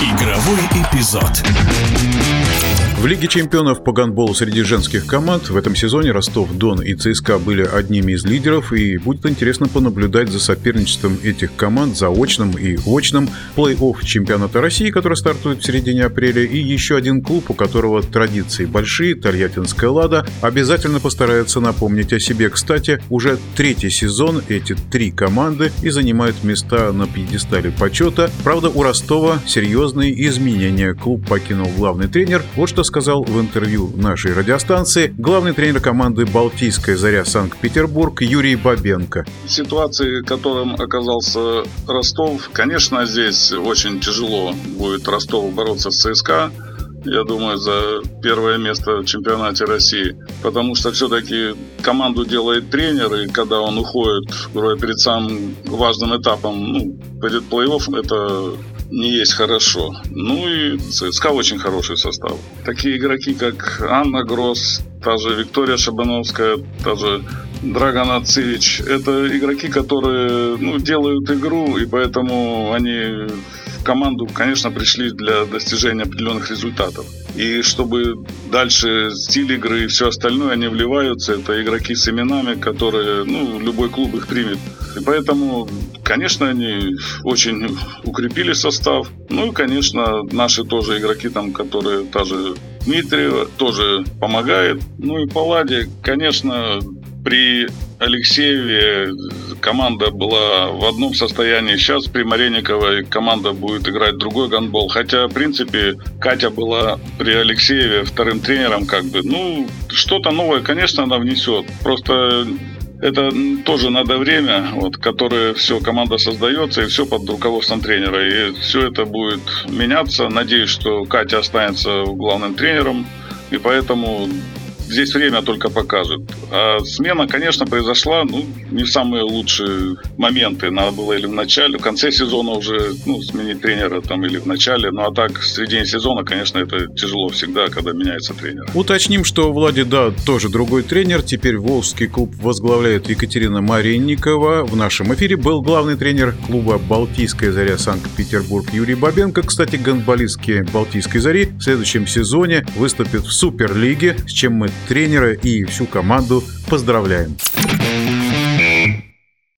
Игра. Игровой эпизод. В Лиге чемпионов по гандболу среди женских команд в этом сезоне Ростов, Дон и ЦСКА были одними из лидеров, и будет интересно понаблюдать за соперничеством этих команд заочным и очным плей-офф чемпионата России, который стартует в середине апреля, и еще один клуб, у которого традиции большие, Тольяттинская «Лада», обязательно постарается напомнить о себе. Кстати, уже третий сезон эти три команды и занимают места на пьедестале почета. Правда, у Ростова серьезные изменения. Клуб покинул главный тренер. Вот что сказал в интервью нашей радиостанции главный тренер команды «Балтийская заря» Санкт-Петербург Юрий Бабенко. Ситуации, которым оказался Ростов, конечно, здесь очень тяжело будет Ростову бороться с ЦСКА я думаю, за первое место в чемпионате России. Потому что все-таки команду делает тренер, и когда он уходит перед самым важным этапом, ну, перед плей-офф, это не есть хорошо. Ну и ЦСКА очень хороший состав. Такие игроки, как Анна Гросс, та же Виктория Шабановская, та же Драгана Цивич, это игроки, которые ну, делают игру, и поэтому они в команду, конечно, пришли для достижения определенных результатов. И чтобы дальше стиль игры и все остальное, они вливаются. Это игроки с именами, которые, ну, любой клуб их примет. И поэтому, конечно, они очень укрепили состав. Ну и, конечно, наши тоже игроки, там, которые та же Дмитриева, тоже помогает. Ну и Палладе, конечно, при Алексееве команда была в одном состоянии. Сейчас при Марениковой команда будет играть другой гандбол. Хотя, в принципе, Катя была при Алексееве вторым тренером. как бы. Ну, что-то новое, конечно, она внесет. Просто это тоже надо время, вот, которое все команда создается, и все под руководством тренера. И все это будет меняться. Надеюсь, что Катя останется главным тренером. И поэтому здесь время только покажет. А смена, конечно, произошла, ну, не в самые лучшие моменты. Надо было или в начале, в конце сезона уже, ну, сменить тренера там или в начале. Ну, а так, в середине сезона, конечно, это тяжело всегда, когда меняется тренер. Уточним, что Влади, да, тоже другой тренер. Теперь Волжский клуб возглавляет Екатерина Маренникова. В нашем эфире был главный тренер клуба «Балтийская заря» Санкт-Петербург Юрий Бабенко. Кстати, гандболистки «Балтийской зари» в следующем сезоне выступят в Суперлиге, с чем мы тренера и всю команду поздравляем.